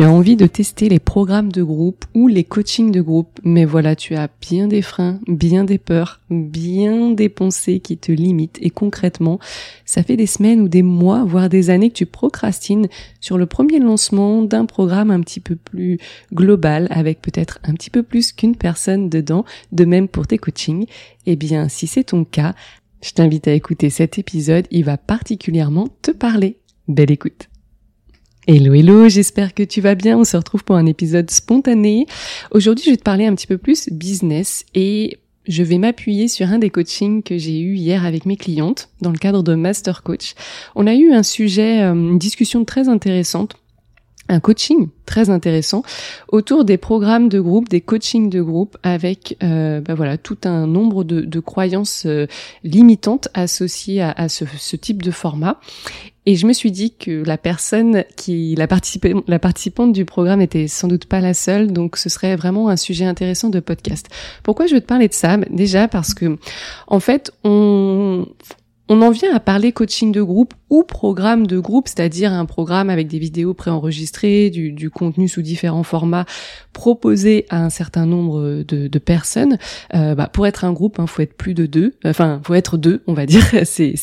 Tu as envie de tester les programmes de groupe ou les coachings de groupe, mais voilà, tu as bien des freins, bien des peurs, bien des pensées qui te limitent et concrètement, ça fait des semaines ou des mois, voire des années que tu procrastines sur le premier lancement d'un programme un petit peu plus global avec peut-être un petit peu plus qu'une personne dedans, de même pour tes coachings. Eh bien, si c'est ton cas, je t'invite à écouter cet épisode, il va particulièrement te parler. Belle écoute. Hello hello, j'espère que tu vas bien. On se retrouve pour un épisode spontané. Aujourd'hui, je vais te parler un petit peu plus business et je vais m'appuyer sur un des coachings que j'ai eu hier avec mes clientes dans le cadre de Master Coach. On a eu un sujet, euh, une discussion très intéressante un coaching très intéressant autour des programmes de groupe, des coachings de groupe, avec euh, bah voilà tout un nombre de, croyances euh, limitantes associées à, ce, ce, type de format. Et je me suis dit que la personne qui, la, participante du programme était sans doute pas la seule, donc ce serait vraiment un sujet intéressant de podcast. Pourquoi je veux te parler de ça? Déjà parce que, en fait, on, on en vient à parler coaching de groupe ou programme de groupe, c'est-à-dire un programme avec des vidéos préenregistrées, du, du contenu sous différents formats proposé à un certain nombre de, personnes. Euh, bah, pour être un groupe, il hein, faut être plus de deux, enfin faut être deux, on va dire. C'est,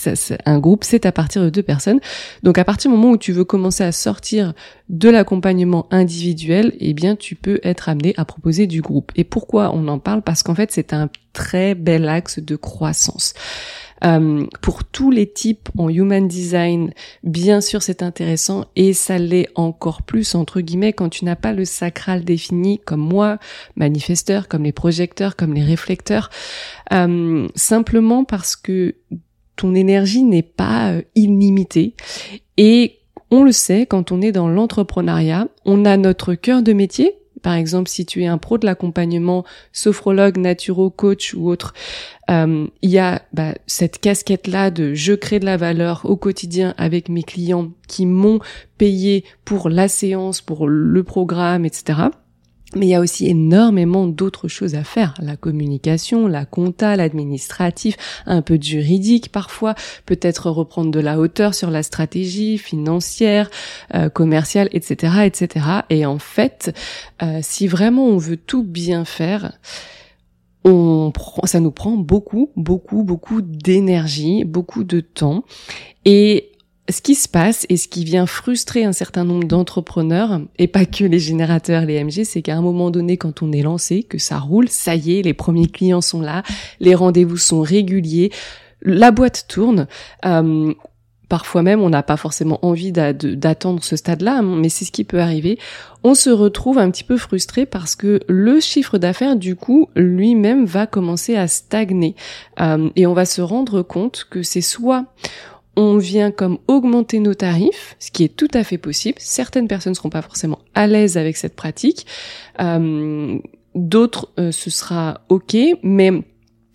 un groupe, c'est à partir de deux personnes. Donc à partir du moment où tu veux commencer à sortir de l'accompagnement individuel, eh bien tu peux être amené à proposer du groupe. Et pourquoi on en parle? Parce qu'en fait c'est un très bel axe de croissance. Euh, pour tous les types en human design, bien sûr c'est intéressant et ça l'est encore plus entre guillemets quand tu n'as pas le sacral défini comme moi, manifesteur, comme les projecteurs, comme les réflecteurs, euh, simplement parce que ton énergie n'est pas euh, illimitée et on le sait quand on est dans l'entrepreneuriat, on a notre cœur de métier par exemple, si tu es un pro de l'accompagnement, sophrologue, naturo, coach ou autre, euh, il y a bah, cette casquette-là de je crée de la valeur au quotidien avec mes clients qui m'ont payé pour la séance, pour le programme, etc. Mais il y a aussi énormément d'autres choses à faire. La communication, la compta, l'administratif, un peu de juridique parfois, peut-être reprendre de la hauteur sur la stratégie financière, euh, commerciale, etc., etc. Et en fait, euh, si vraiment on veut tout bien faire, on prend, ça nous prend beaucoup, beaucoup, beaucoup d'énergie, beaucoup de temps. Et ce qui se passe et ce qui vient frustrer un certain nombre d'entrepreneurs, et pas que les générateurs, les MG, c'est qu'à un moment donné, quand on est lancé, que ça roule, ça y est, les premiers clients sont là, les rendez-vous sont réguliers, la boîte tourne. Euh, parfois même, on n'a pas forcément envie d'attendre ce stade-là, mais c'est ce qui peut arriver. On se retrouve un petit peu frustré parce que le chiffre d'affaires, du coup, lui-même va commencer à stagner. Euh, et on va se rendre compte que c'est soit on vient comme augmenter nos tarifs, ce qui est tout à fait possible. Certaines personnes ne seront pas forcément à l'aise avec cette pratique. Euh, d'autres, euh, ce sera OK, mais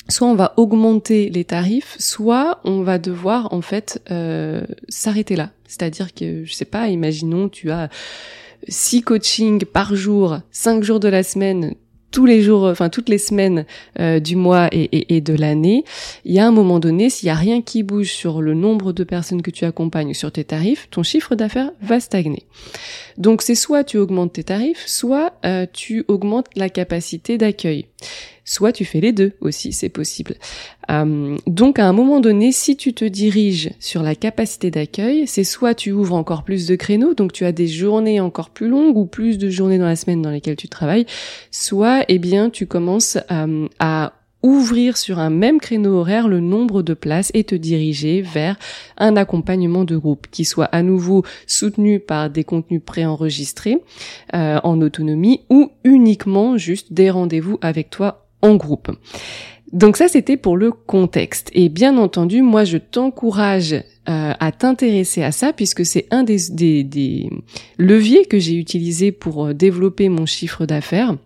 soit on va augmenter les tarifs, soit on va devoir en fait euh, s'arrêter là. C'est-à-dire que, je sais pas, imaginons tu as six coachings par jour, cinq jours de la semaine, tous les jours, enfin toutes les semaines euh, du mois et, de l'année, il y a un moment donné, s'il y a rien qui bouge sur le nombre de personnes que tu accompagnes sur tes tarifs, ton chiffre d'affaires va stagner. Donc c'est soit tu augmentes tes tarifs, soit euh, tu augmentes la capacité d'accueil. Soit tu fais les deux aussi, c'est possible. Euh, donc à un moment donné, si tu te diriges sur la capacité d'accueil, c'est soit tu ouvres encore plus de créneaux, donc tu as des journées encore plus longues ou plus de journées dans la semaine dans lesquelles tu travailles, soit eh bien tu commences euh, à ouvrir sur un même créneau horaire le nombre de places et te diriger vers un accompagnement de groupe qui soit à nouveau soutenu par des contenus préenregistrés euh, en autonomie ou uniquement juste des rendez-vous avec toi en groupe. Donc ça, c'était pour le contexte. Et bien entendu, moi, je t'encourage euh, à t'intéresser à ça puisque c'est un des, des, leviers que j'ai utilisé pour euh, développer mon chiffre d'affaires.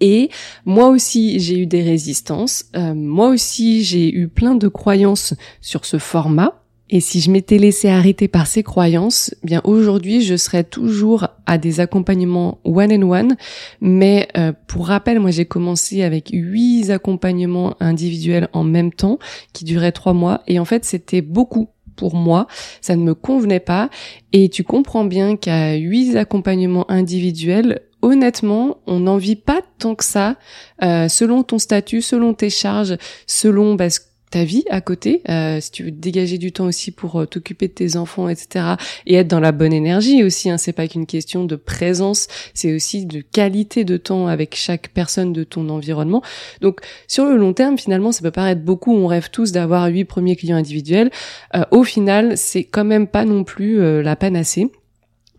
Et moi aussi, j'ai eu des résistances. Euh, moi aussi, j'ai eu plein de croyances sur ce format. Et si je m'étais laissé arrêter par ces croyances, eh bien aujourd'hui je serais toujours à des accompagnements one and one. Mais euh, pour rappel, moi j'ai commencé avec huit accompagnements individuels en même temps, qui duraient trois mois. Et en fait c'était beaucoup pour moi, ça ne me convenait pas. Et tu comprends bien qu'à huit accompagnements individuels, honnêtement, on n'en vit pas tant que ça, euh, selon ton statut, selon tes charges, selon bah, ta vie à côté, euh, si tu veux dégager du temps aussi pour euh, t'occuper de tes enfants, etc. Et être dans la bonne énergie aussi. Hein, c'est pas qu'une question de présence, c'est aussi de qualité de temps avec chaque personne de ton environnement. Donc sur le long terme, finalement, ça peut paraître beaucoup. On rêve tous d'avoir huit premiers clients individuels. Euh, au final, c'est quand même pas non plus la panacée.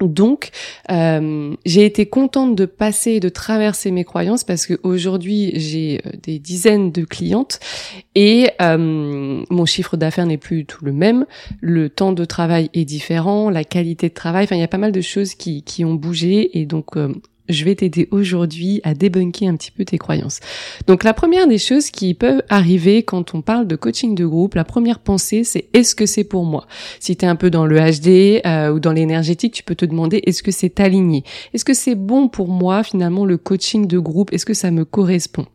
Donc, euh, j'ai été contente de passer et de traverser mes croyances parce qu'aujourd'hui, j'ai euh, des dizaines de clientes et euh, mon chiffre d'affaires n'est plus tout le même. Le temps de travail est différent, la qualité de travail, enfin, il y a pas mal de choses qui, qui ont bougé et donc je vais t'aider aujourd'hui à débunker un petit peu tes croyances. Donc la première des choses qui peuvent arriver quand on parle de coaching de groupe, la première pensée c'est est-ce que c'est pour moi? Si tu es un peu dans le HD euh, ou dans l'énergétique, tu peux te demander est-ce que c'est aligné? Est-ce que c'est bon pour moi finalement le coaching de groupe? Est-ce que ça me correspond?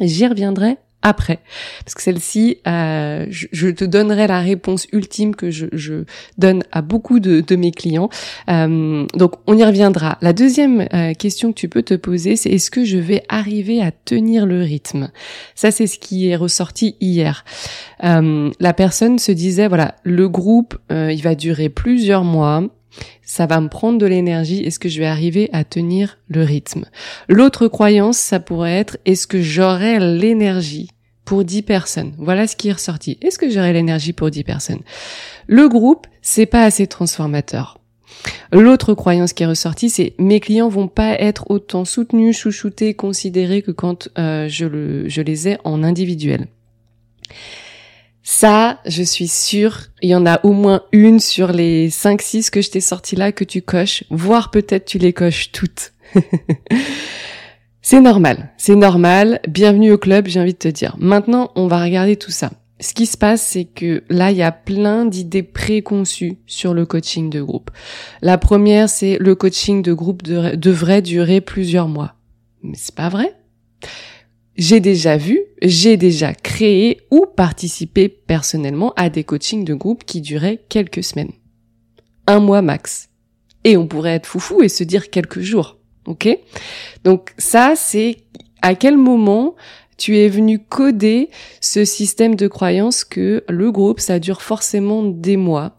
J'y reviendrai après. Parce que celle-ci, euh, je, te donnerai la réponse ultime que je, donne à beaucoup de, mes clients. Euh, donc on y reviendra. La deuxième euh, question que tu peux te poser, c'est est-ce que je vais arriver à tenir le rythme? Ça, c'est ce qui est ressorti hier. la personne se disait, voilà, le groupe, il va durer plusieurs mois ça va me prendre de l'énergie, est-ce que je vais arriver à tenir le rythme? L'autre croyance, ça pourrait être, est-ce que j'aurai l'énergie pour 10 personnes? Voilà ce qui est ressorti. Est-ce que j'aurai l'énergie pour 10 personnes? Le groupe, c'est pas assez transformateur. L'autre croyance qui est ressortie, c'est mes clients vont pas être autant soutenus, chouchoutés, considérés que quand euh, je, je les ai en individuel. Ça, je suis sûre, il y en a au moins une sur les 5-6 que je t'ai sorti là que tu coches, voire peut-être tu les coches toutes. c'est normal, c'est normal. Bienvenue au club, j'ai envie de te dire. Maintenant, on va regarder tout ça. Ce qui se passe, c'est que là, il y a plein d'idées préconçues sur le coaching de groupe. La première, c'est le coaching de groupe devrait durer plusieurs mois. Mais c'est pas vrai j'ai déjà vu, j'ai déjà créé ou participé personnellement à des coachings de groupe qui duraient quelques semaines. Un mois max. Et on pourrait être foufou et se dire quelques jours. Ok? Donc ça, c'est à quel moment tu es venu coder ce système de croyance que le groupe, ça dure forcément des mois?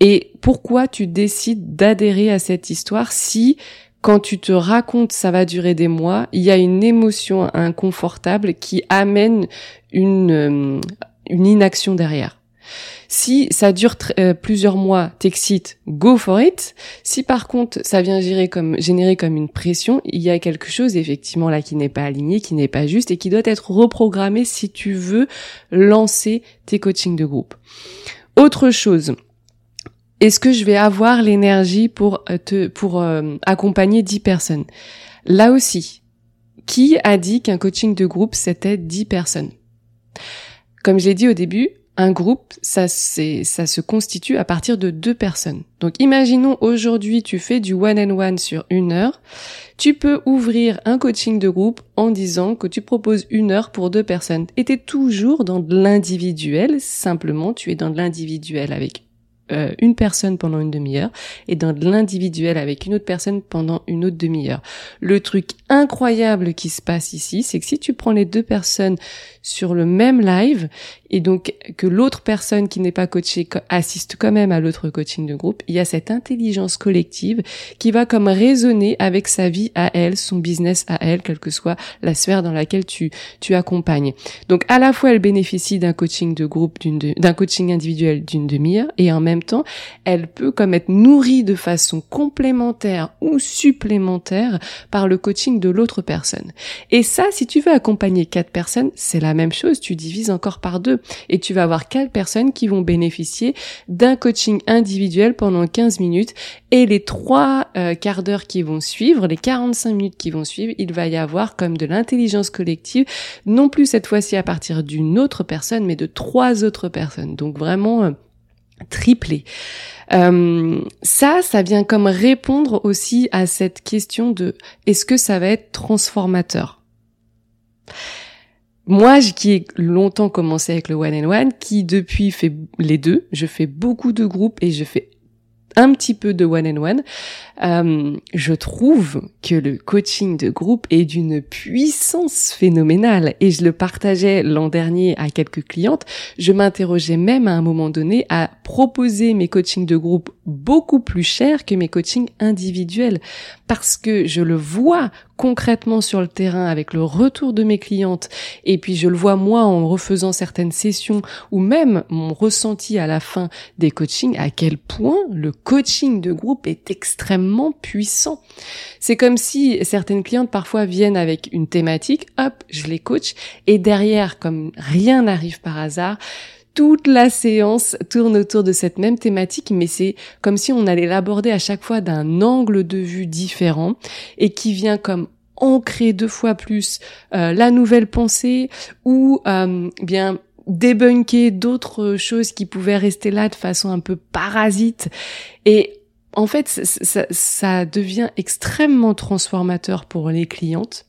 Et pourquoi tu décides d'adhérer à cette histoire si quand tu te racontes ça va durer des mois, il y a une émotion inconfortable qui amène une, euh, une inaction derrière. Si ça dure euh, plusieurs mois, t'excite, go for it. Si par contre ça vient gérer comme, générer comme une pression, il y a quelque chose effectivement là qui n'est pas aligné, qui n'est pas juste et qui doit être reprogrammé si tu veux lancer tes coachings de groupe. Autre chose, est-ce que je vais avoir l'énergie pour euh, te pour euh, accompagner 10 personnes? Là aussi, qui a dit qu'un coaching de groupe c'était 10 personnes? Comme j'ai dit au début, un groupe, ça c'est ça se constitue à partir de deux personnes. Donc imaginons aujourd'hui tu fais du one and one sur une heure, tu peux ouvrir un coaching de groupe en disant que tu proposes une heure pour deux personnes. Et es toujours dans l'individuel, simplement tu es dans l'individuel avec euh, une personne pendant une demi-heure et dans de l'individuel avec une autre personne pendant une autre demi-heure. Le truc incroyable qui se passe ici, c'est que si tu prends les deux personnes sur le même live et donc que l'autre personne qui n'est pas coachée assiste quand même à l'autre coaching de groupe, il y a cette intelligence collective qui va comme résonner avec sa vie à elle, son business à elle, quelle que soit la sphère dans laquelle tu tu accompagnes. Donc à la fois elle bénéficie d'un coaching de groupe d'un coaching individuel d'une demi-heure et en même temps, elle peut comme être nourrie de façon complémentaire ou supplémentaire par le coaching de l'autre personne. Et ça, si tu veux accompagner quatre personnes, c'est la même chose, tu divises encore par deux et tu vas avoir quatre personnes qui vont bénéficier d'un coaching individuel pendant 15 minutes et les trois euh, quarts d'heure qui vont suivre, les 45 minutes qui vont suivre, il va y avoir comme de l'intelligence collective, non plus cette fois-ci à partir d'une autre personne, mais de trois autres personnes. Donc vraiment euh, triplé. Euh, ça, ça vient comme répondre aussi à cette question de est-ce que ça va être transformateur? Moi, qui ai longtemps commencé avec le one and one, qui depuis fait les deux, je fais beaucoup de groupes et je fais un petit peu de one and one, euh, je trouve que le coaching de groupe est d'une puissance phénoménale et je le partageais l'an dernier à quelques clientes. Je m'interrogeais même à un moment donné à proposer mes coachings de groupe beaucoup plus chers que mes coachings individuels parce que je le vois concrètement sur le terrain avec le retour de mes clientes et puis je le vois moi en refaisant certaines sessions ou même mon ressenti à la fin des coachings à quel point le coaching de groupe est extrêmement puissant. C'est comme si certaines clientes parfois viennent avec une thématique, hop, je les coach et derrière comme rien n'arrive par hasard, toute la séance tourne autour de cette même thématique, mais c'est comme si on allait l'aborder à chaque fois d'un angle de vue différent et qui vient comme ancrer deux fois plus euh, la nouvelle pensée ou euh, bien débunker d'autres choses qui pouvaient rester là de façon un peu parasite. Et en fait, ça, ça, devient extrêmement transformateur pour les clientes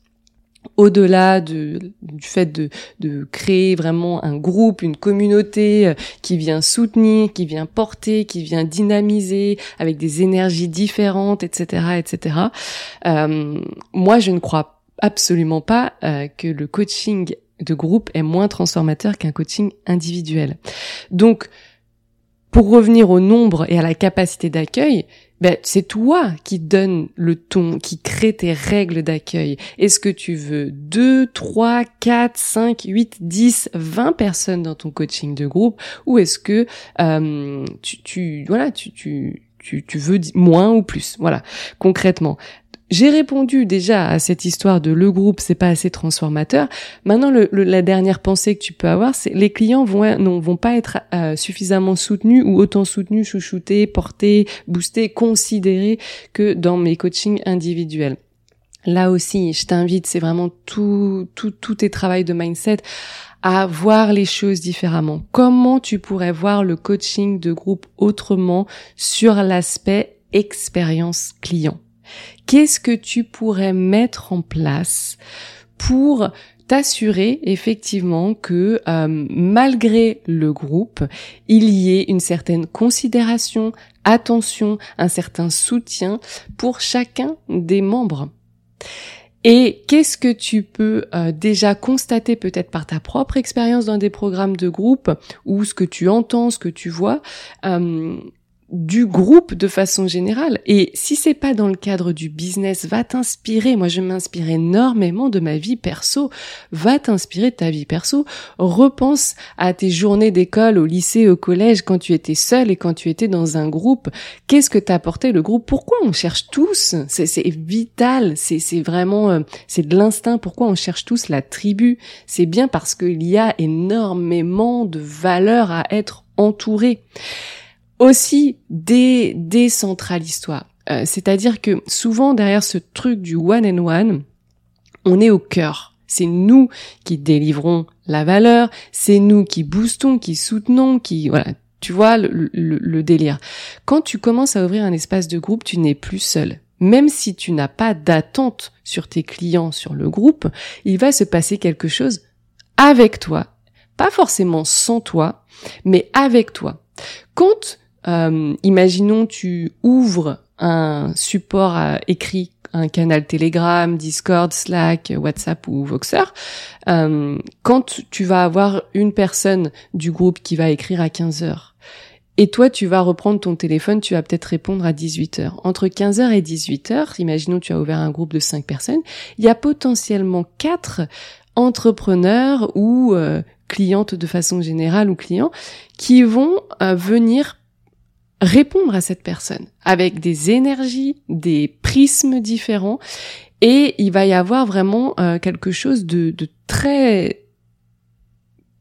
au-delà de, du fait de, de, créer vraiment un groupe, une communauté euh, qui vient soutenir, qui vient porter, qui vient dynamiser avec des énergies différentes, etc., etc. Euh, moi, je ne crois absolument pas euh, que le coaching de groupe est moins transformateur qu'un coaching individuel. Donc, pour revenir au nombre et à la capacité d'accueil, ben, c'est toi qui donne le ton, qui crée tes règles d'accueil. Est-ce que tu veux 2, 3, 4, 5, 8, 10, 20 personnes dans ton coaching de groupe ou est-ce que euh, tu, tu, voilà, tu, tu, tu, tu veux moins ou plus? Voilà, concrètement. J'ai répondu déjà à cette histoire de le groupe, c'est pas assez transformateur. Maintenant, le, la dernière pensée que tu peux avoir, c'est les clients vont non vont pas être euh, suffisamment soutenus ou autant soutenus, chouchoutés, portés, boostés, considérés que dans mes coachings individuels. Là aussi, je t'invite, c'est vraiment tout, tout, tout tes travail de mindset à voir les choses différemment. Comment tu pourrais voir le coaching de groupe autrement sur l'aspect expérience client? Qu'est-ce que tu pourrais mettre en place pour t'assurer effectivement que euh, malgré le groupe, il y ait une certaine considération, attention, un certain soutien pour chacun des membres? Et qu'est-ce que tu peux euh, déjà constater peut-être par ta propre expérience dans des programmes de groupe ou ce que tu entends, ce que tu vois euh, du groupe de façon générale. Et si c'est pas dans le cadre du business, va t'inspirer. Moi, je m'inspire énormément de ma vie perso. Va t'inspirer de ta vie perso. Repense à tes journées d'école, au lycée, au collège, quand tu étais seul et quand tu étais dans un groupe. Qu'est-ce que t'apportait le groupe? Pourquoi on cherche tous? C'est vital. C'est vraiment, euh, c'est de l'instinct. Pourquoi on cherche tous la tribu? C'est bien parce qu'il y a énormément de valeur à être entouré aussi des décentralise-toi. Euh, c'est-à-dire que souvent derrière ce truc du one and one, on est au cœur. C'est nous qui délivrons la valeur, c'est nous qui boostons, qui soutenons, qui voilà, tu vois le, le, délire. Quand tu commences à ouvrir un espace de groupe, tu n'es plus seul. Même si tu n'as pas d'attente sur tes clients, sur le groupe, il va se passer quelque chose avec toi. Pas forcément sans toi, mais avec toi. Quand euh, imaginons tu ouvres un support écrit, un canal Telegram, Discord, Slack, WhatsApp ou Voxer. Euh, quand tu vas avoir une personne du groupe qui va écrire à 15 heures, et toi, tu vas reprendre ton téléphone, tu vas peut-être répondre à 18 heures. Entre 15 heures et 18 heures, imaginons tu as ouvert un groupe de 5 personnes, il y a potentiellement 4 entrepreneurs ou euh, clientes de façon générale ou clients qui vont euh, venir répondre à cette personne avec des énergies, des prismes différents et il va y avoir vraiment euh, quelque chose de, de très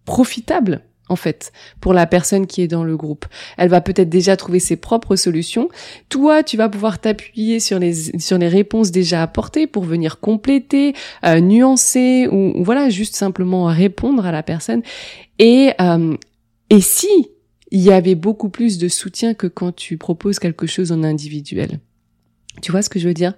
profitable en fait, pour la personne qui est dans le groupe. Elle va peut-être déjà trouver ses propres solutions. Toi, tu vas pouvoir t'appuyer sur les sur les réponses déjà apportées pour venir compléter, euh, nuancer ou, voilà, juste simplement répondre à la personne. Et euh, et si il y avait beaucoup plus de soutien que quand tu proposes quelque chose en individuel. Tu vois ce que je veux dire?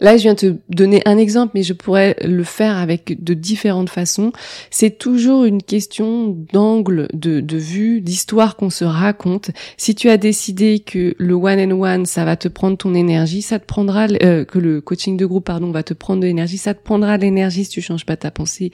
Là, je viens te donner un exemple, mais je pourrais le faire avec de différentes façons. C'est toujours une question d'angle, de, de vue, d'histoire qu'on se raconte. Si tu as décidé que le one and one, ça va te prendre ton énergie, ça te prendra euh, que le coaching de groupe, pardon, va te prendre de l'énergie, ça te prendra de l'énergie si tu changes pas ta pensée.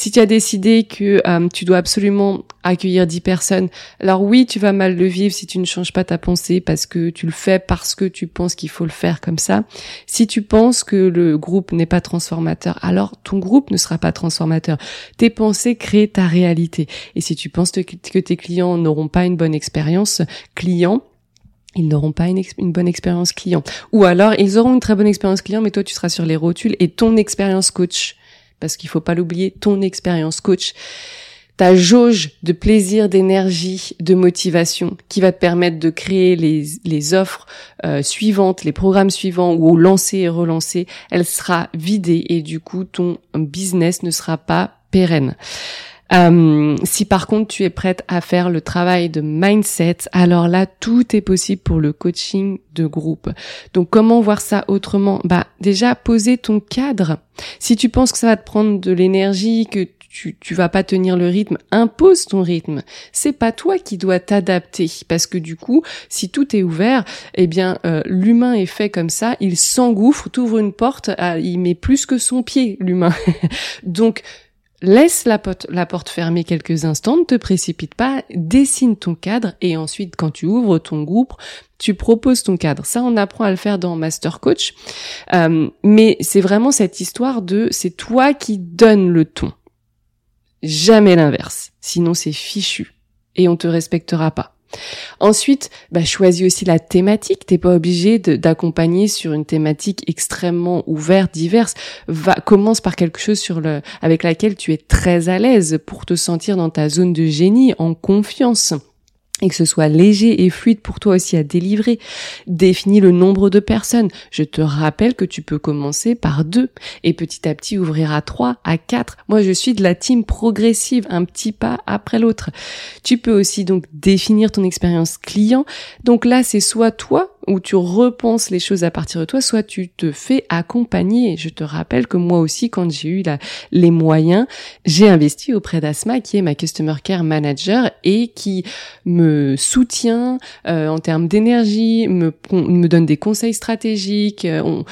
Si tu as décidé que euh, tu dois absolument accueillir 10 personnes, alors oui, tu vas mal le vivre si tu ne changes pas ta pensée parce que tu le fais parce que tu penses qu'il faut le faire comme ça. Si tu penses que le groupe n'est pas transformateur, alors ton groupe ne sera pas transformateur. Tes pensées créent ta réalité. Et si tu penses que tes clients n'auront pas une bonne expérience client, ils n'auront pas une, une, bonne expérience client. Ou alors, ils auront une très bonne expérience client, mais toi, tu seras sur les rotules et ton expérience coach parce qu'il faut pas l'oublier, ton expérience coach, ta jauge de plaisir, d'énergie, de motivation qui va te permettre de créer les, offres euh, suivantes, les programmes suivants ou lancer et relancer, elle sera vidée et du coup ton business ne sera pas pérenne. Euh, si par contre tu es prête à faire le travail de mindset, alors là tout est possible pour le coaching de groupe. Donc comment voir ça autrement? Bah déjà poser ton cadre. Si tu penses que ça va te prendre de l'énergie, que tu, tu vas pas tenir le rythme, impose ton rythme. C'est pas toi qui dois t'adapter parce que du coup, si tout est ouvert, eh bien euh, l'humain est fait comme ça, il s'engouffre, t'ouvre une porte, ah, il met plus que son pied l'humain. Donc Laisse la porte, la fermée quelques instants, ne te précipite pas, dessine ton cadre et ensuite quand tu ouvres ton groupe, tu proposes ton cadre. Ça, on apprend à le faire dans Master Coach. Euh, mais c'est vraiment cette histoire de c'est toi qui donnes le ton. Jamais l'inverse. Sinon, c'est fichu. Et on te respectera pas. Ensuite, bah, choisis aussi la thématique. T'es pas obligé d'accompagner sur une thématique extrêmement ouverte, diverse. Va, commence par quelque chose sur le, avec laquelle tu es très à l'aise pour te sentir dans ta zone de génie, en confiance et que ce soit léger et fluide pour toi aussi à délivrer. Définis le nombre de personnes. Je te rappelle que tu peux commencer par deux et petit à petit ouvrir à trois, à quatre. Moi, je suis de la team progressive, un petit pas après l'autre. Tu peux aussi donc définir ton expérience client. Donc là, c'est soit toi où tu repenses les choses à partir de toi, soit tu te fais accompagner. Je te rappelle que moi aussi, quand j'ai eu les moyens, j'ai investi auprès d'Asma, qui est ma Customer Care Manager et qui me soutient euh, en termes d'énergie, me, donne des conseils stratégiques. Euh,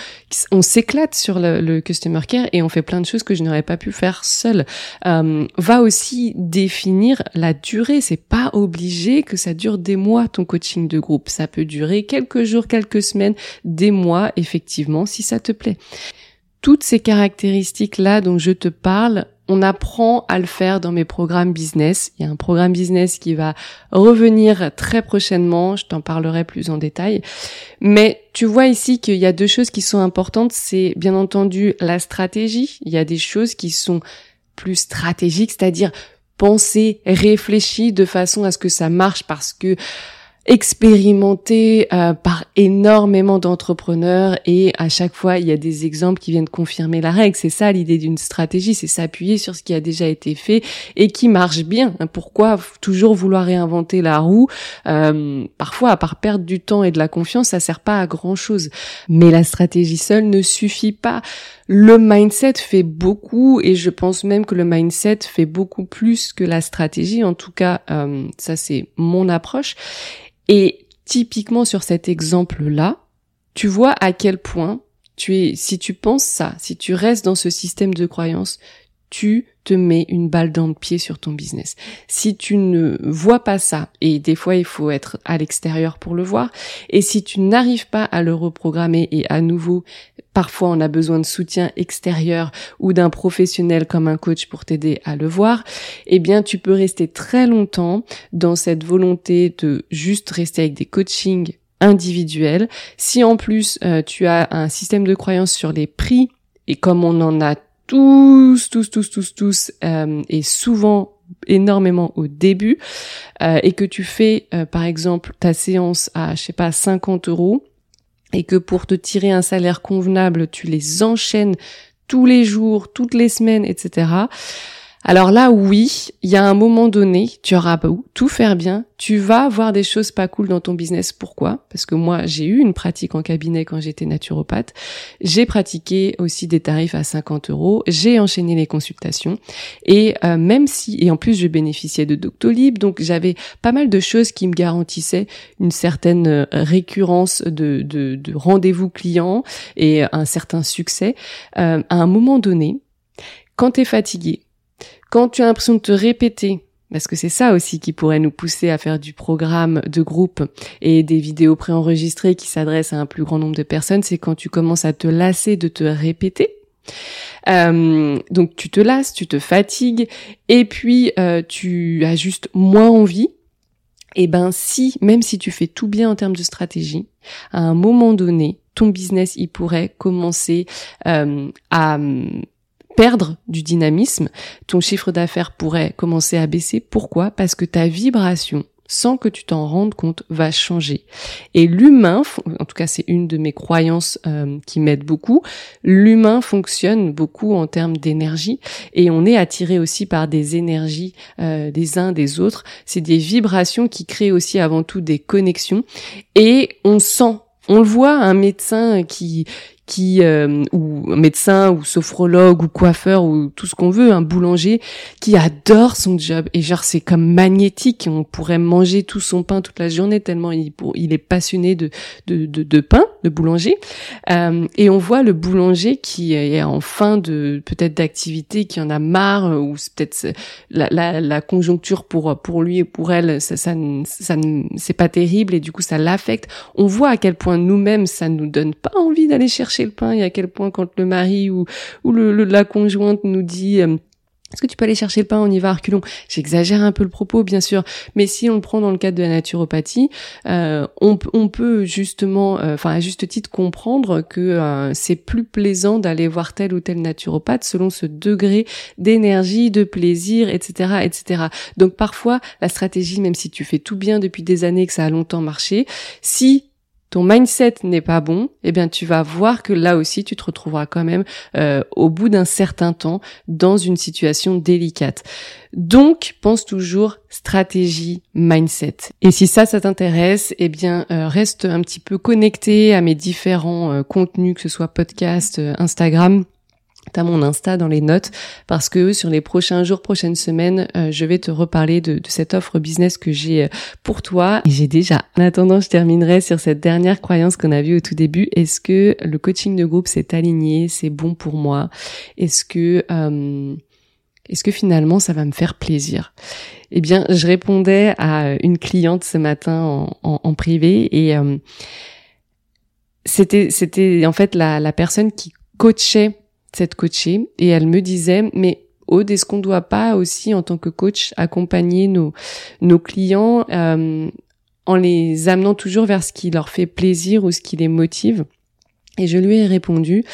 on, s'éclate sur le, le, Customer Care et on fait plein de choses que je n'aurais pas pu faire seule. Euh, va aussi définir la durée. C'est pas obligé que ça dure des mois ton coaching de groupe. Ça peut durer quelques jours, quelques semaines, des mois, effectivement, si ça te plaît. Toutes ces caractéristiques-là dont je te parle, on apprend à le faire dans mes programmes business. Il y a un programme business qui va revenir très prochainement, je t'en parlerai plus en détail. Mais tu vois ici qu'il y a deux choses qui sont importantes, c'est bien entendu la stratégie. Il y a des choses qui sont plus stratégiques, c'est-à-dire penser, réfléchir de façon à ce que ça marche parce que expérimenté euh, par énormément d'entrepreneurs et à chaque fois il y a des exemples qui viennent confirmer la règle. C'est ça l'idée d'une stratégie, c'est s'appuyer sur ce qui a déjà été fait et qui marche bien. Pourquoi toujours vouloir réinventer la roue? Euh, Parfois, à part perdre du temps et de la confiance, ça sert pas à grand chose. Mais la stratégie seule ne suffit pas. Le mindset fait beaucoup et je pense même que le mindset fait beaucoup plus que la stratégie. En tout cas, euh, ça c'est mon approche. Et typiquement sur cet exemple-là, tu vois à quel point tu es, si tu penses ça, si tu restes dans ce système de croyance, tu te mets une balle dans le pied sur ton business. Si tu ne vois pas ça, et des fois il faut être à l'extérieur pour le voir, et si tu n'arrives pas à le reprogrammer et à nouveau parfois on a besoin de soutien extérieur ou d'un professionnel comme un coach pour t'aider à le voir, eh bien tu peux rester très longtemps dans cette volonté de juste rester avec des coachings individuels. Si en plus euh, tu as un système de croyance sur les prix et comme on en a tous, tous, tous, tous, tous, euh, et souvent énormément au début, euh, et que tu fais par exemple ta séance à, je sais pas, 50 euros, et que pour te tirer un salaire convenable, tu les enchaînes tous les jours, toutes les semaines, etc. Alors là, oui, il y a un moment donné, tu auras tout faire bien, tu vas avoir des choses pas cool dans ton business. Pourquoi? Parce que moi, j'ai eu une pratique en cabinet quand j'étais naturopathe. J'ai pratiqué aussi des tarifs à 50 euros. J'ai enchaîné les consultations. Et euh, même si, et en plus, je bénéficiais de Doctolib, donc j'avais pas mal de choses qui me garantissaient une certaine euh, récurrence de, de, rendez-vous clients et un certain succès. Euh, à un moment donné, quand tu fatigué, quand tu as l'impression de te répéter, parce que c'est ça aussi qui pourrait nous pousser à faire du programme de groupe et des vidéos préenregistrées qui s'adressent à un plus grand nombre de personnes, c'est quand tu commences à te lasser de te répéter. Euh, donc tu te lasses, tu te fatigues, et puis euh, tu as juste moins envie. Et ben si, même si tu fais tout bien en termes de stratégie, à un moment donné, ton business il pourrait commencer euh, à perdre du dynamisme, ton chiffre d'affaires pourrait commencer à baisser. Pourquoi? Parce que ta vibration sans que tu t'en rendes compte, va changer. Et l'humain, en tout cas c'est une de mes croyances euh, qui m'aide beaucoup, l'humain fonctionne beaucoup en termes d'énergie et on est attiré aussi par des énergies euh, des uns des autres. C'est des vibrations qui créent aussi avant tout des connexions et on sent on le voit, un médecin qui qui euh, ou médecin ou sophrologue ou coiffeur ou tout ce qu'on veut, un boulanger qui adore son job et genre c'est comme magnétique, on pourrait manger tout son pain toute la journée tellement il, il est passionné de, de, de, de pain, de boulanger. Euh, et on voit le boulanger qui est en fin de peut-être d'activité, qui en a marre ou c'est peut-être la, la, la, conjoncture pour pour lui et pour elle, ça, ça, ça c'est pas terrible et du coup ça l'affecte. On voit à quel point nous-mêmes ça nous donne pas envie d'aller chercher le pain et à quel point quand le mari ou, la conjointe nous dit euh, est-ce que tu peux aller chercher le pain, on y va reculons J'exagère un peu le propos, bien sûr, mais si on le prend dans le cadre de la naturopathie, euh, on, on, peut justement, euh, enfin à juste titre, comprendre que c'est plus plaisant d'aller voir tel ou tel naturopathe selon ce degré d'énergie, de plaisir, etc., etc. Donc parfois, la stratégie, même si tu fais tout bien depuis des années, que ça a longtemps marché, si ton mindset n'est pas bon, eh bien tu vas voir que là aussi tu te retrouveras quand même euh, au bout d'un certain temps dans une situation délicate. Donc pense toujours stratégie mindset. Et si ça ça t'intéresse, eh bien euh, reste un petit peu connecté à mes différents euh, contenus que ce soit podcast, Instagram T'as mon Insta dans les notes parce que sur les prochains jours, prochaines semaines, euh, je vais te reparler de, cette offre business que j'ai euh, pour toi. Et j'ai déjà. En attendant, je terminerai sur cette dernière croyance qu'on a vue au tout début. Est-ce que le coaching de groupe s'est aligné, c'est bon pour moi? Est-ce que euh, est-ce que finalement ça va me faire plaisir? Eh bien, je répondais à une cliente ce matin en, privé et c'était c'était en fait la, la personne qui coachait cette coachée et elle me disait mais Aude, est-ce qu'on doit pas aussi en tant que coach accompagner nos nos clients euh, en les amenant toujours vers ce qui leur fait plaisir ou ce qui les motive? Et je lui ai répondu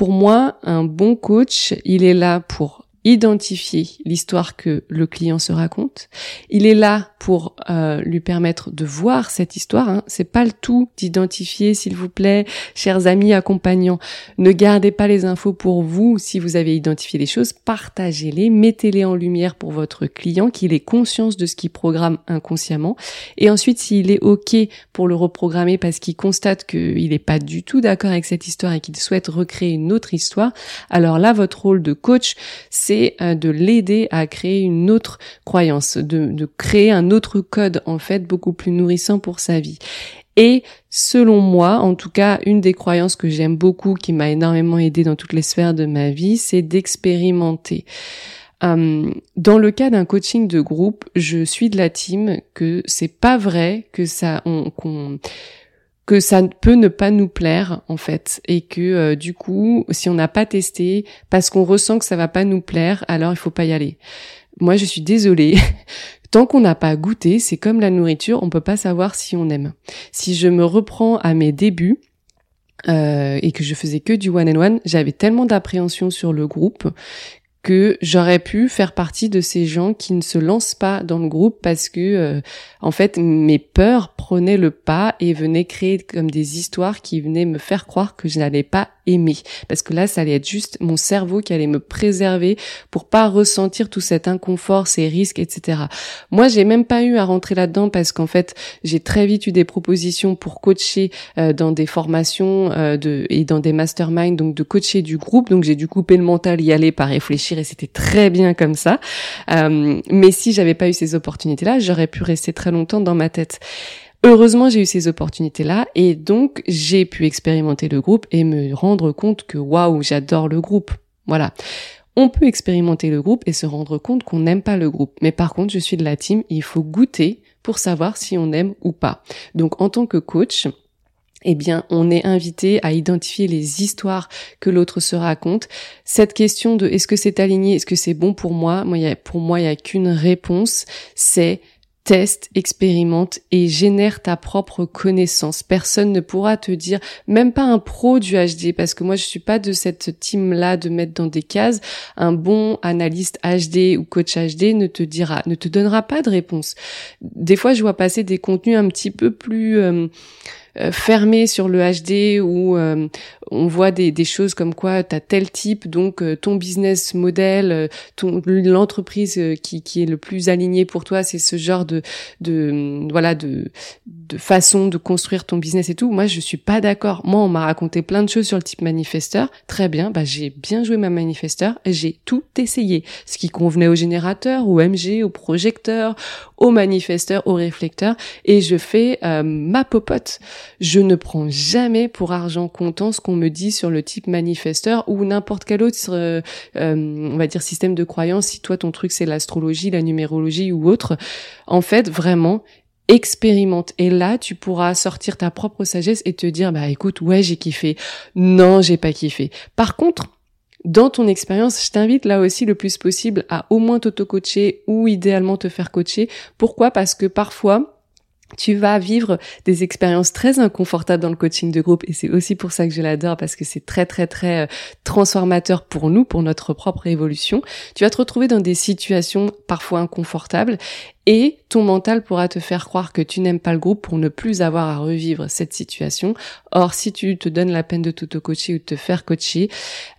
pour moi, un bon coach, il est là pour identifier l'histoire que le client se raconte. Il est là pour euh, lui permettre de voir cette histoire. Hein. C'est pas le tout d'identifier, s'il vous plaît, chers amis accompagnants. Ne gardez pas les infos pour vous si vous avez identifié les choses. Partagez-les, mettez-les en lumière pour votre client, qu'il ait conscience de ce qu'il programme inconsciemment. Et ensuite, s'il est ok pour le reprogrammer parce qu'il constate qu'il n'est pas du tout d'accord avec cette histoire et qu'il souhaite recréer une autre histoire, alors là, votre rôle de coach, c'est euh, de l'aider à créer une autre croyance, de, créer un autre code en fait beaucoup plus nourrissant pour sa vie. Et selon moi, en tout cas, une des croyances que j'aime beaucoup, qui m'a énormément aidé dans toutes les sphères de ma vie, c'est d'expérimenter. Euh, dans le cas d'un coaching de groupe, je suis de la team que c'est pas vrai que ça, qu'on que ça peut ne pas nous plaire en fait et que euh, du coup si on n'a pas testé parce qu'on ressent que ça va pas nous plaire alors il faut pas y aller. Moi je suis désolée. Tant qu'on n'a pas goûté, c'est comme la nourriture, on peut pas savoir si on aime. Si je me reprends à mes débuts, euh, et que je faisais que du one and one, j'avais tellement d'appréhension sur le groupe que j'aurais pu faire partie de ces gens qui ne se lancent pas dans le groupe parce que euh, en fait mes peurs prenaient le pas et venaient créer comme des histoires qui venaient me faire croire que je n'allais pas aimer parce que là ça allait être juste mon cerveau qui allait me préserver pour pas ressentir tout cet inconfort, ces risques, etc. Moi j'ai même pas eu à rentrer là-dedans parce qu'en fait j'ai très vite eu des propositions pour coacher euh, dans des formations euh, de et dans des masterminds donc de coacher du groupe donc j'ai dû couper le mental y aller par réfléchir et c'était très bien comme ça. Euh, mais si j'avais pas eu ces opportunités-là, j'aurais pu rester très longtemps dans ma tête. Heureusement, j'ai eu ces opportunités-là et donc j'ai pu expérimenter le groupe et me rendre compte que waouh, j'adore le groupe. Voilà. On peut expérimenter le groupe et se rendre compte qu'on n'aime pas le groupe. Mais par contre, je suis de la team, il faut goûter pour savoir si on aime ou pas. Donc en tant que coach, eh bien, on est invité à identifier les histoires que l'autre se raconte. Cette question de est-ce que c'est aligné, est-ce que c'est bon pour moi, moi, pour moi, il n'y a qu'une réponse, c'est teste, expérimente et génère ta propre connaissance. Personne ne pourra te dire, même pas un pro du HD, parce que moi je suis pas de cette team là de mettre dans des cases. Un bon analyste HD ou coach HD ne te dira, ne te donnera pas de réponse. Des fois, je vois passer des contenus un petit peu plus euh, fermé sur le HD où euh, on voit des, des, choses comme quoi tu as tel type, donc euh, ton business model, ton l'entreprise qui, qui est le plus aligné pour toi, c'est ce genre de, de voilà de, de façon de construire ton business et tout. Moi, je suis pas d'accord. Moi, on m'a raconté plein de choses sur le type manifesteur. Très bien, bah j'ai bien joué ma manifesteur, j'ai tout essayé, ce qui convenait au générateur, au MG, au projecteur, au manifesteur, au réflecteur, et je fais ma popote. Je ne prends jamais pour argent comptant ce qu'on me dit sur le type manifesteur ou n'importe quel autre, euh, euh, on va dire, système de croyance. Si toi, ton truc, c'est l'astrologie, la numérologie ou autre, en fait, vraiment, expérimente. Et là, tu pourras sortir ta propre sagesse et te dire, bah écoute, ouais, j'ai kiffé. Non, j'ai pas kiffé. Par contre, dans ton expérience, je t'invite là aussi le plus possible à au moins t'auto-coacher ou idéalement te faire coacher. Pourquoi? Parce que parfois, tu vas vivre des expériences très inconfortables dans le coaching de groupe et c'est aussi pour ça que je l'adore parce que c'est très très très euh, transformateur pour nous, pour notre propre évolution. Tu vas te retrouver dans des situations parfois inconfortables et ton mental pourra te faire croire que tu n'aimes pas le groupe pour ne plus avoir à revivre cette situation. Or, si tu te donnes la peine de t'auto-coacher ou de te faire coacher,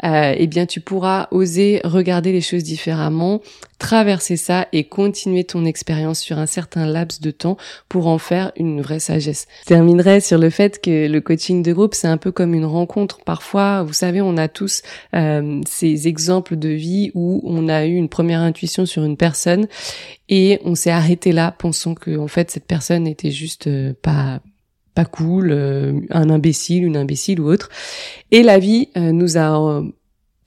euh, eh bien, tu pourras oser regarder les choses différemment, traverser ça et continuer ton expérience sur un certain laps de temps pour en faire une vraie sagesse. Je terminerai sur le fait que le coaching de groupe, c'est un peu comme une rencontre. Parfois, vous savez, on a tous euh, ces exemples de vie où on a eu une première intuition sur une personne et on s'est arrêté là, pensant que en fait cette personne était juste euh, pas pas cool, euh, un imbécile, une imbécile ou autre. Et la vie euh, nous a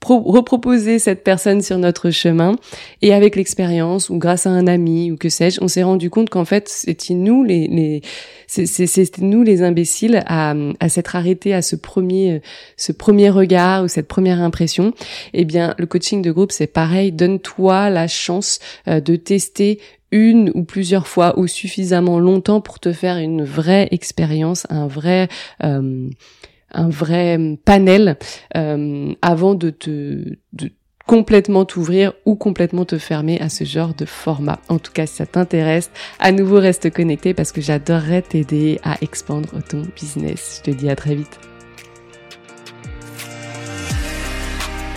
reproposer cette personne sur notre chemin et avec l'expérience ou grâce à un ami ou que sais-je, on s'est rendu compte qu'en fait c'était nous les, les c'était nous les imbéciles à, à s'être arrêtés à ce premier ce premier regard ou cette première impression. Eh bien, le coaching de groupe c'est pareil. Donne-toi la chance euh, de tester une ou plusieurs fois ou suffisamment longtemps pour te faire une vraie expérience, un vrai euh, un vrai panel euh, avant de te de complètement t'ouvrir ou complètement te fermer à ce genre de format. En tout cas, si ça t'intéresse, à nouveau reste connecté parce que j'adorerais t'aider à expandre ton business. Je te dis à très vite.